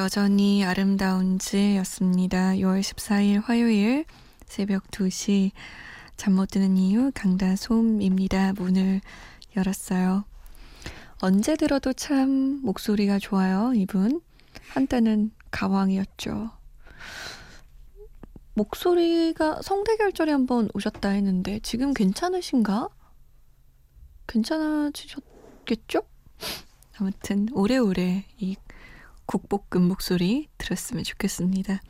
여전히 아름다운지였습니다. 6월 14일 화요일 새벽 2시 잠 못 드는 이유 강다솜입니다. 문을 열었어요. 언제 들어도 참 목소리가 좋아요, 이분. 한때는 가왕이었죠. 목소리가 성대결절에 한번 오셨다 했는데 지금 괜찮으신가? 괜찮아지셨겠죠? 아무튼 오래오래 이 국볶음 목소리 들었으면 좋겠습니다.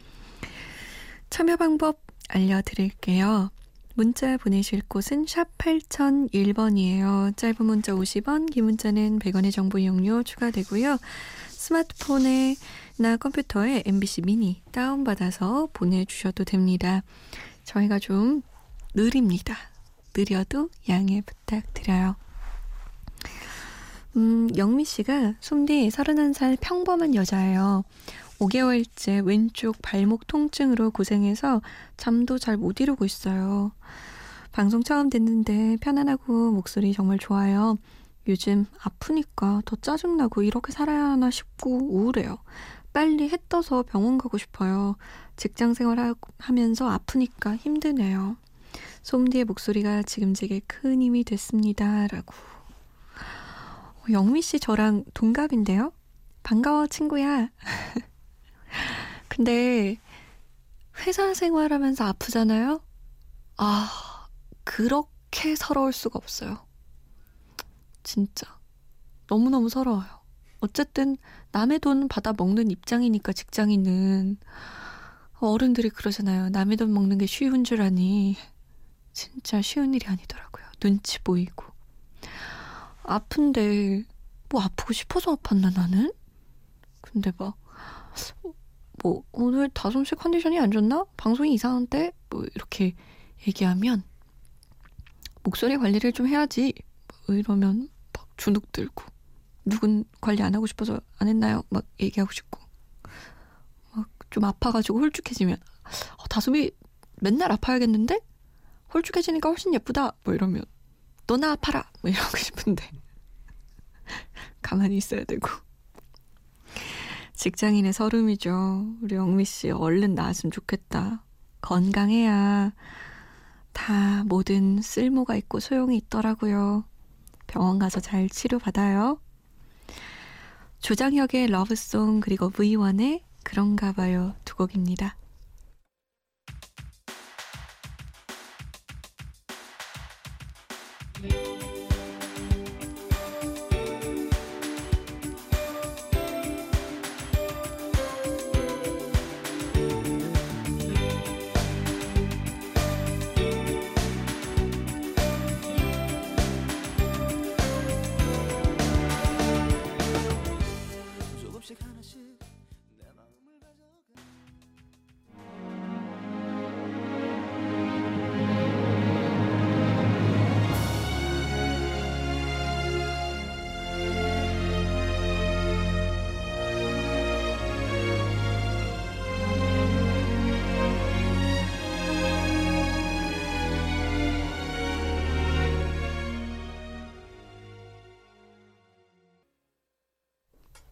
참여 방법 알려드릴게요. 문자 보내실 곳은 샵 8001번이에요. 짧은 문자 50원, 긴 문자는 100원의 정보 이용료 추가되고요. 스마트폰에나 컴퓨터에 MBC 미니 다운받아서 보내주셔도 됩니다. 저희가 좀 느립니다. 느려도 양해 부탁드려요. 음, 영미 씨가 솜디 31살 평범한 여자예요. 5개월째 왼쪽 발목 통증으로 고생해서 잠도 잘 못 이루고 있어요. 방송 처음 듣는데 편안하고 목소리 정말 좋아요. 요즘 아프니까 더 짜증나고 이렇게 살아야 하나 싶고 우울해요. 빨리 해 떠서 병원 가고 싶어요. 직장 생활 하면서 아프니까 힘드네요. 솜디의 목소리가 지금 제게 큰 힘이 됐습니다. 라고. 영미 씨 저랑 동갑인데요? 반가워, 친구야. 근데 회사 생활하면서 아프잖아요? 아, 그렇게 서러울 수가 없어요. 진짜. 너무너무 서러워요. 어쨌든 남의 돈 받아 먹는 입장이니까 직장인은 어른들이 그러잖아요. 남의 돈 먹는 게 쉬운 줄 아니. 진짜 쉬운 일이 아니더라고요. 눈치 보이고. 아픈데 뭐 아프고 싶어서 아팠나 나는? 근데 막 뭐 오늘 다솜 씨 컨디션이 안 좋나? 방송이 이상한데? 뭐 이렇게 얘기하면 목소리 관리를 좀 해야지 뭐 이러면 막 주눅 들고 누군 관리 안 하고 싶어서 안 했나요? 막 얘기하고 싶고 막 좀 아파가지고 홀쭉해지면 어, 다솜이 맨날 아파야겠는데? 홀쭉해지니까 훨씬 예쁘다 뭐 이러면 너나 아파라 뭐 이러고 싶은데 가만히 있어야 되고 직장인의 서름이죠. 우리 영미 씨 얼른 나았으면 좋겠다. 건강해야 다 모든 쓸모가 있고 소용이 있더라고요. 병원 가서 잘 치료받아요. 조장혁의 러브송 그리고 V1의 그런가 봐요 두 곡입니다. Bye.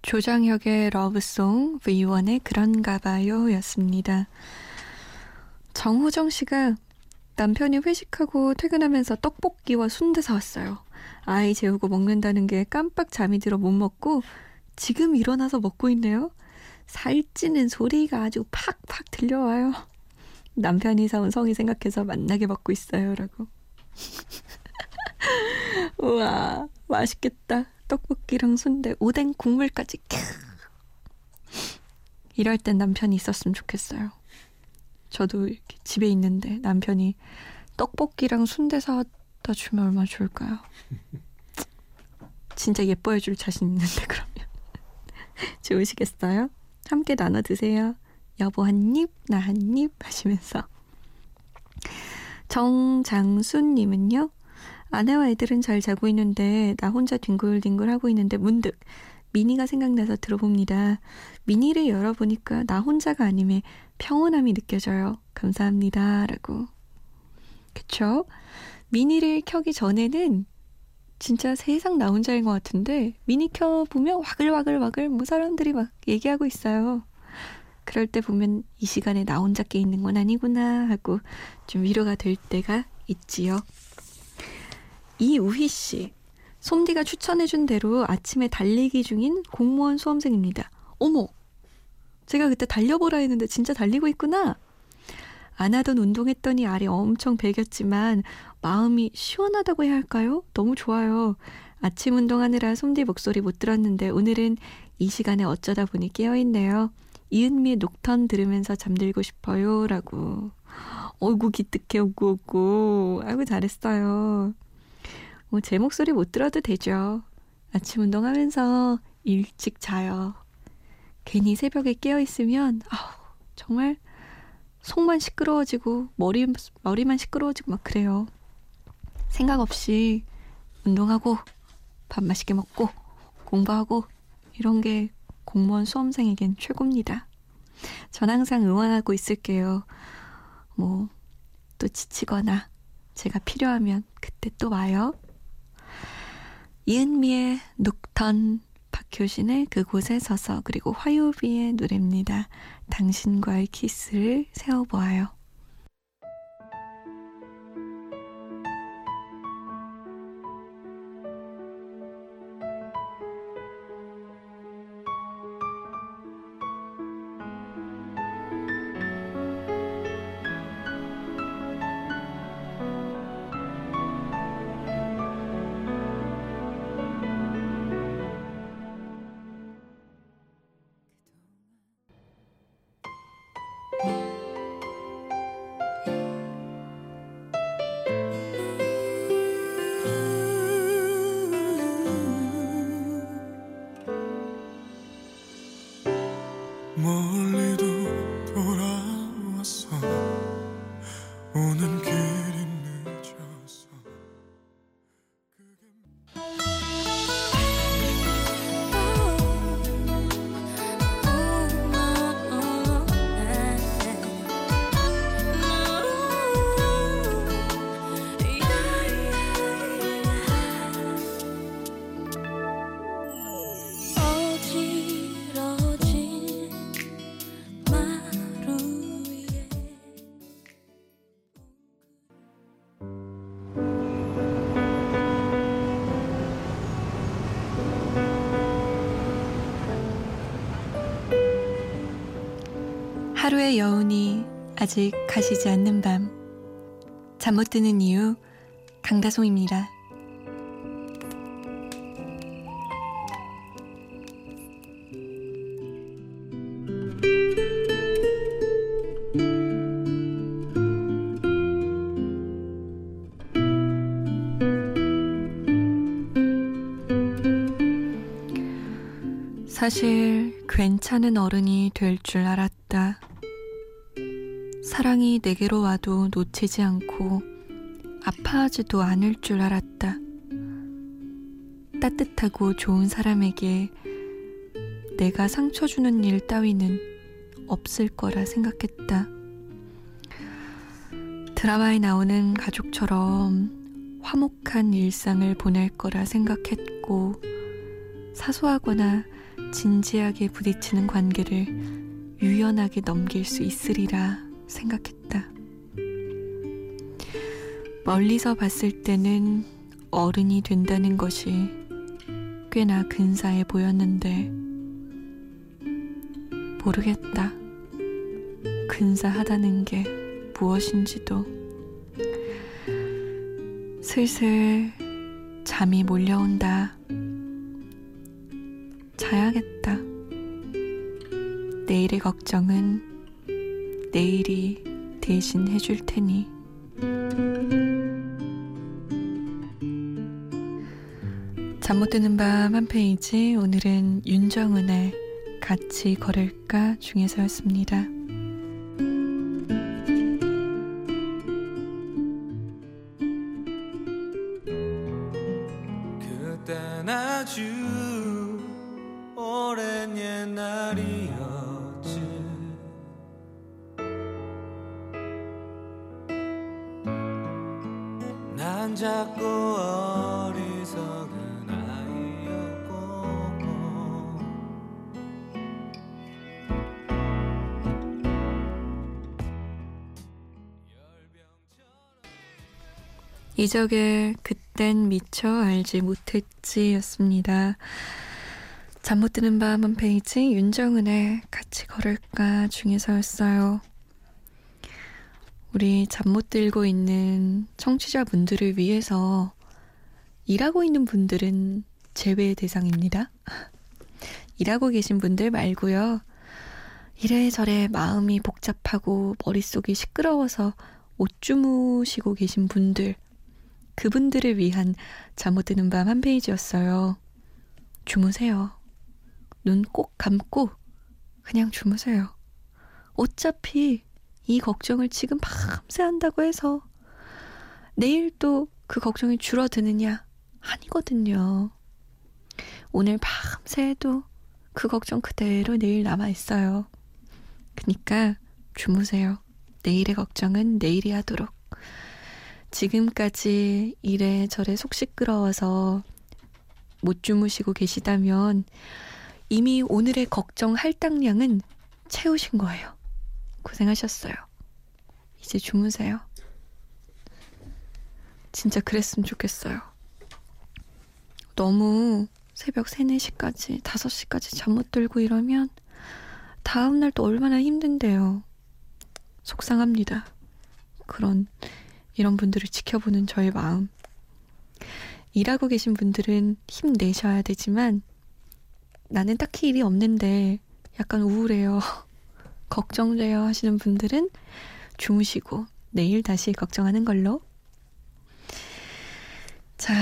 조장혁의 러브송 V1의 그런가 봐요 였습니다. 정호정 씨가 남편이 회식하고 퇴근하면서 떡볶이와 순대 사왔어요. 아이 재우고 먹는다는 게 깜빡 잠이 들어 못 먹고 지금 일어나서 먹고 있네요. 살찌는 소리가 아주 팍팍 들려와요. 남편이 사온 성이 생각해서 만나게 먹고 있어요. 라고. 우와, 맛있겠다. 떡볶이랑 순대, 오뎅 국물까지. 이럴 땐 남편이 있었으면 좋겠어요. 저도 집에 있는데 남편이 떡볶이랑 순대 사다 주면 얼마나 좋을까요? 진짜 예뻐해 줄 자신 있는데 그러면 좋으시겠어요? 함께 나눠 드세요. 여보 한 입, 나 한 입 하시면서 정장순님은요. 아내와 애들은 잘 자고 있는데 나 혼자 뒹굴뒹굴 하고 있는데 문득 미니가 생각나서 들어봅니다. 미니를 열어보니까 나 혼자가 아님에 평온함이 느껴져요. 감사합니다. 라고. 그쵸? 미니를 켜기 전에는 진짜 세상 나 혼자인 것 같은데 미니 켜보면 와글와글와글 뭐 사람들이 막 얘기하고 있어요. 그럴 때 보면 이 시간에 나 혼자 깨 있는 건 아니구나 하고 좀 위로가 될 때가 있지요. 이우희 씨. 솜디가 추천해준 대로 아침에 달리기 중인 공무원 수험생입니다. 어머! 제가 그때 달려보라 했는데 진짜 달리고 있구나! 안 하던 운동했더니 알이 엄청 배겼지만 마음이 시원하다고 해야 할까요? 너무 좋아요. 아침 운동하느라 솜디 목소리 못 들었는데 오늘은 이 시간에 어쩌다 보니 깨어있네요. 이은미의 녹턴 들으면서 잠들고 싶어요. 라고. 어이구, 기특해, 오구, 오구. 아이고, 잘했어요. 뭐, 제 목소리 못 들어도 되죠. 아침 운동하면서 일찍 자요. 괜히 새벽에 깨어 있으면, 아우, 정말 속만 시끄러워지고, 머리, 머리만 시끄러워지고 막 그래요. 생각 없이 운동하고, 밥 맛있게 먹고, 공부하고, 이런 게 공무원 수험생에겐 최고입니다. 전 항상 응원하고 있을게요. 뭐, 또 지치거나 제가 필요하면 그때 또 와요. 이은미의 녹턴, 박효신의 그곳에 서서, 그리고 화요비의 노래입니다. 당신과의 키스를 세워보아요. 하루의 여운이 아직 가시지 않는 밤. 잠 못 드는 이유, 강다송입니다. 사실 괜찮은 어른이 될 줄 알았다. 사랑이 내게로 와도 놓치지 않고 아파하지도 않을 줄 알았다. 따뜻하고 좋은 사람에게 내가 상처 주는 일 따위는 없을 거라 생각했다. 드라마에 나오는 가족처럼 화목한 일상을 보낼 거라 생각했고, 사소하거나 진지하게 부딪히는 관계를 유연하게 넘길 수 있으리라 생각했다. 멀리서 봤을 때는 어른이 된다는 것이 꽤나 근사해 보였는데, 모르겠다. 근사하다는 게 무엇인지도. 슬슬 잠이 몰려온다. 자야겠다. 내일의 걱정은 내일이 대신 해줄 테니. 잠 못 드는 밤 한 페이지 오늘은 윤정은의 같이 걸을까 중에서였습니다. 이적의 그땐 미처 알지 못했지였습니다. 잠 못 드는 밤 한 페이지 윤정은의 같이 걸을까 중에서였어요. 우리 잠 못 들고 있는 청취자분들을 위해서 일하고 있는 분들은 제외 대상입니다. 일하고 계신 분들 말고요. 이래저래 마음이 복잡하고 머릿속이 시끄러워서 못 주무시고 계신 분들 그분들을 위한 잠 못 드는 밤 한 페이지였어요. 주무세요. 눈 꼭 감고 그냥 주무세요. 어차피 이 걱정을 지금 밤새 한다고 해서 내일 또 그 걱정이 줄어드느냐? 아니거든요. 오늘 밤새 해도 그 걱정 그대로 내일 남아있어요. 그니까 주무세요. 내일의 걱정은 내일이 하도록. 지금까지 이래저래 속 시끄러워서 못 주무시고 계시다면 이미 오늘의 걱정 할당량은 채우신 거예요. 고생하셨어요. 이제 주무세요. 진짜 그랬으면 좋겠어요. 너무 새벽 3, 4시까지, 5시까지 잠 못 들고 이러면 다음날 또 얼마나 힘든데요. 속상합니다. 그런 이런 분들을 지켜보는 저의 마음. 일하고 계신 분들은 힘내셔야 되지만 나는 딱히 일이 없는데 약간 우울해요. 걱정돼요 하시는 분들은 주무시고 내일 다시 걱정하는 걸로. 자,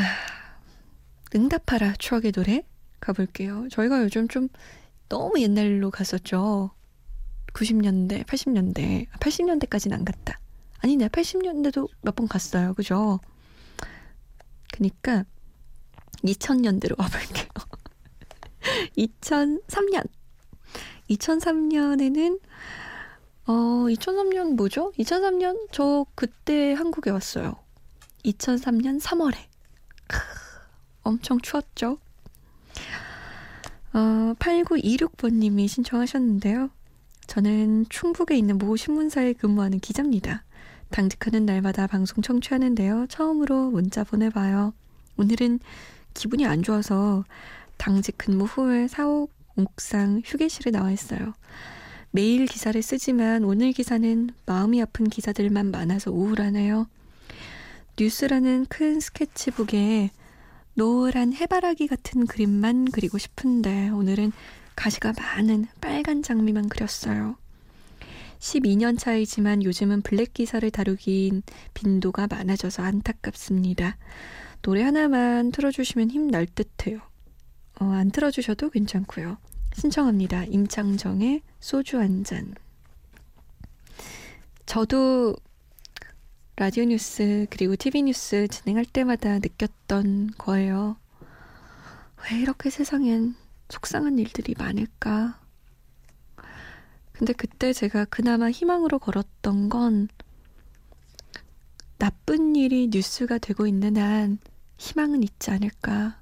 응답하라 추억의 노래 가볼게요. 저희가 요즘 좀 너무 옛날로 갔었죠. 90년대, 80년대, 80년대까지는 안 갔다. 아니, 내 80년대도 몇 번 갔어요. 그죠? 그니까 2000년대로 와볼게요. 2003년. 2003년에는 어, 2003년 뭐죠? 2003년 저 그때 한국에 왔어요. 2003년 3월에. 크, 엄청 추웠죠? 어, 8926번님이 신청하셨는데요. 저는 충북에 있는 모 신문사에 근무하는 기자입니다. 당직하는 날마다 방송 청취하는데요. 처음으로 문자 보내봐요. 오늘은 기분이 안 좋아서 당직 근무 후에 사옥 옥상 휴게실에 나와 있어요. 매일 기사를 쓰지만 오늘 기사는 마음이 아픈 기사들만 많아서 우울하네요. 뉴스라는 큰 스케치북에 노란 해바라기 같은 그림만 그리고 싶은데 오늘은 가시가 많은 빨간 장미만 그렸어요. 12년 차이지만 요즘은 블랙 기사를 다루긴 빈도가 많아져서 안타깝습니다. 노래 하나만 틀어주시면 힘날 듯해요. 어, 안 틀어주셔도 괜찮고요. 신청합니다. 임창정의 소주 한 잔. 저도 라디오 뉴스 그리고 TV 뉴스 진행할 때마다 느꼈던 거예요. 왜 이렇게 세상엔 속상한 일들이 많을까? 근데 그때 제가 그나마 희망으로 걸었던 건 나쁜 일이 뉴스가 되고 있는 한 희망은 있지 않을까.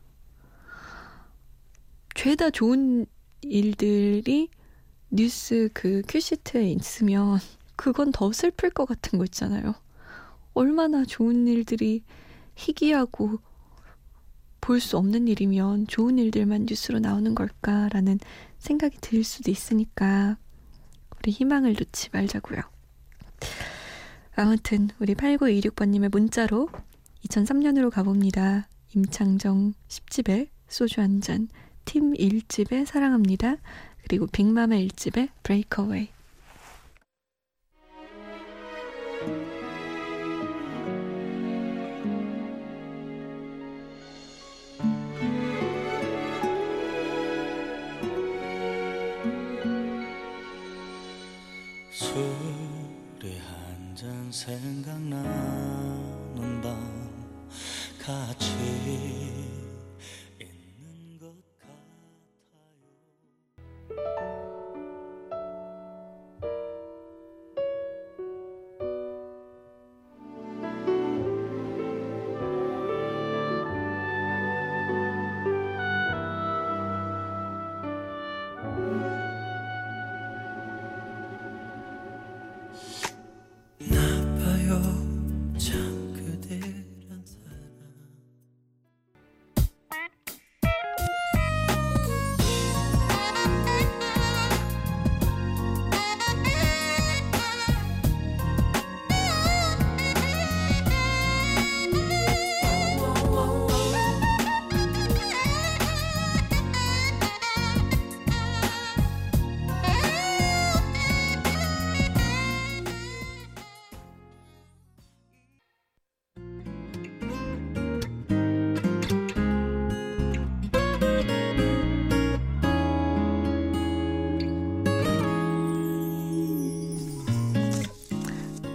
죄다 좋은 일들이 뉴스 그 큐시트에 있으면 그건 더 슬플 것 같은 거 있잖아요. 얼마나 좋은 일들이 희귀하고 볼 수 없는 일이면 좋은 일들만 뉴스로 나오는 걸까라는 생각이 들 수도 있으니까 우리 희망을 놓지 말자고요. 아무튼 우리 8926번님의 문자로 2003년으로 가봅니다. 임창정 10집에 소주 한 잔 팀 1집의 사랑합니다. 그리고 빅마마 1집의 브레이크어웨이.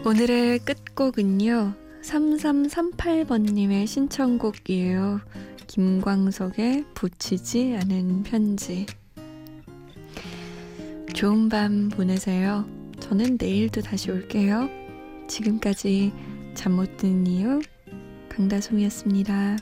오늘의 끝곡은요. 3338번님의 신청곡이에요. 김광석의 붙이지 않은 편지. 좋은 밤 보내세요. 저는 내일도 다시 올게요. 지금까지 잠못 드는 이유 강다솜이었습니다.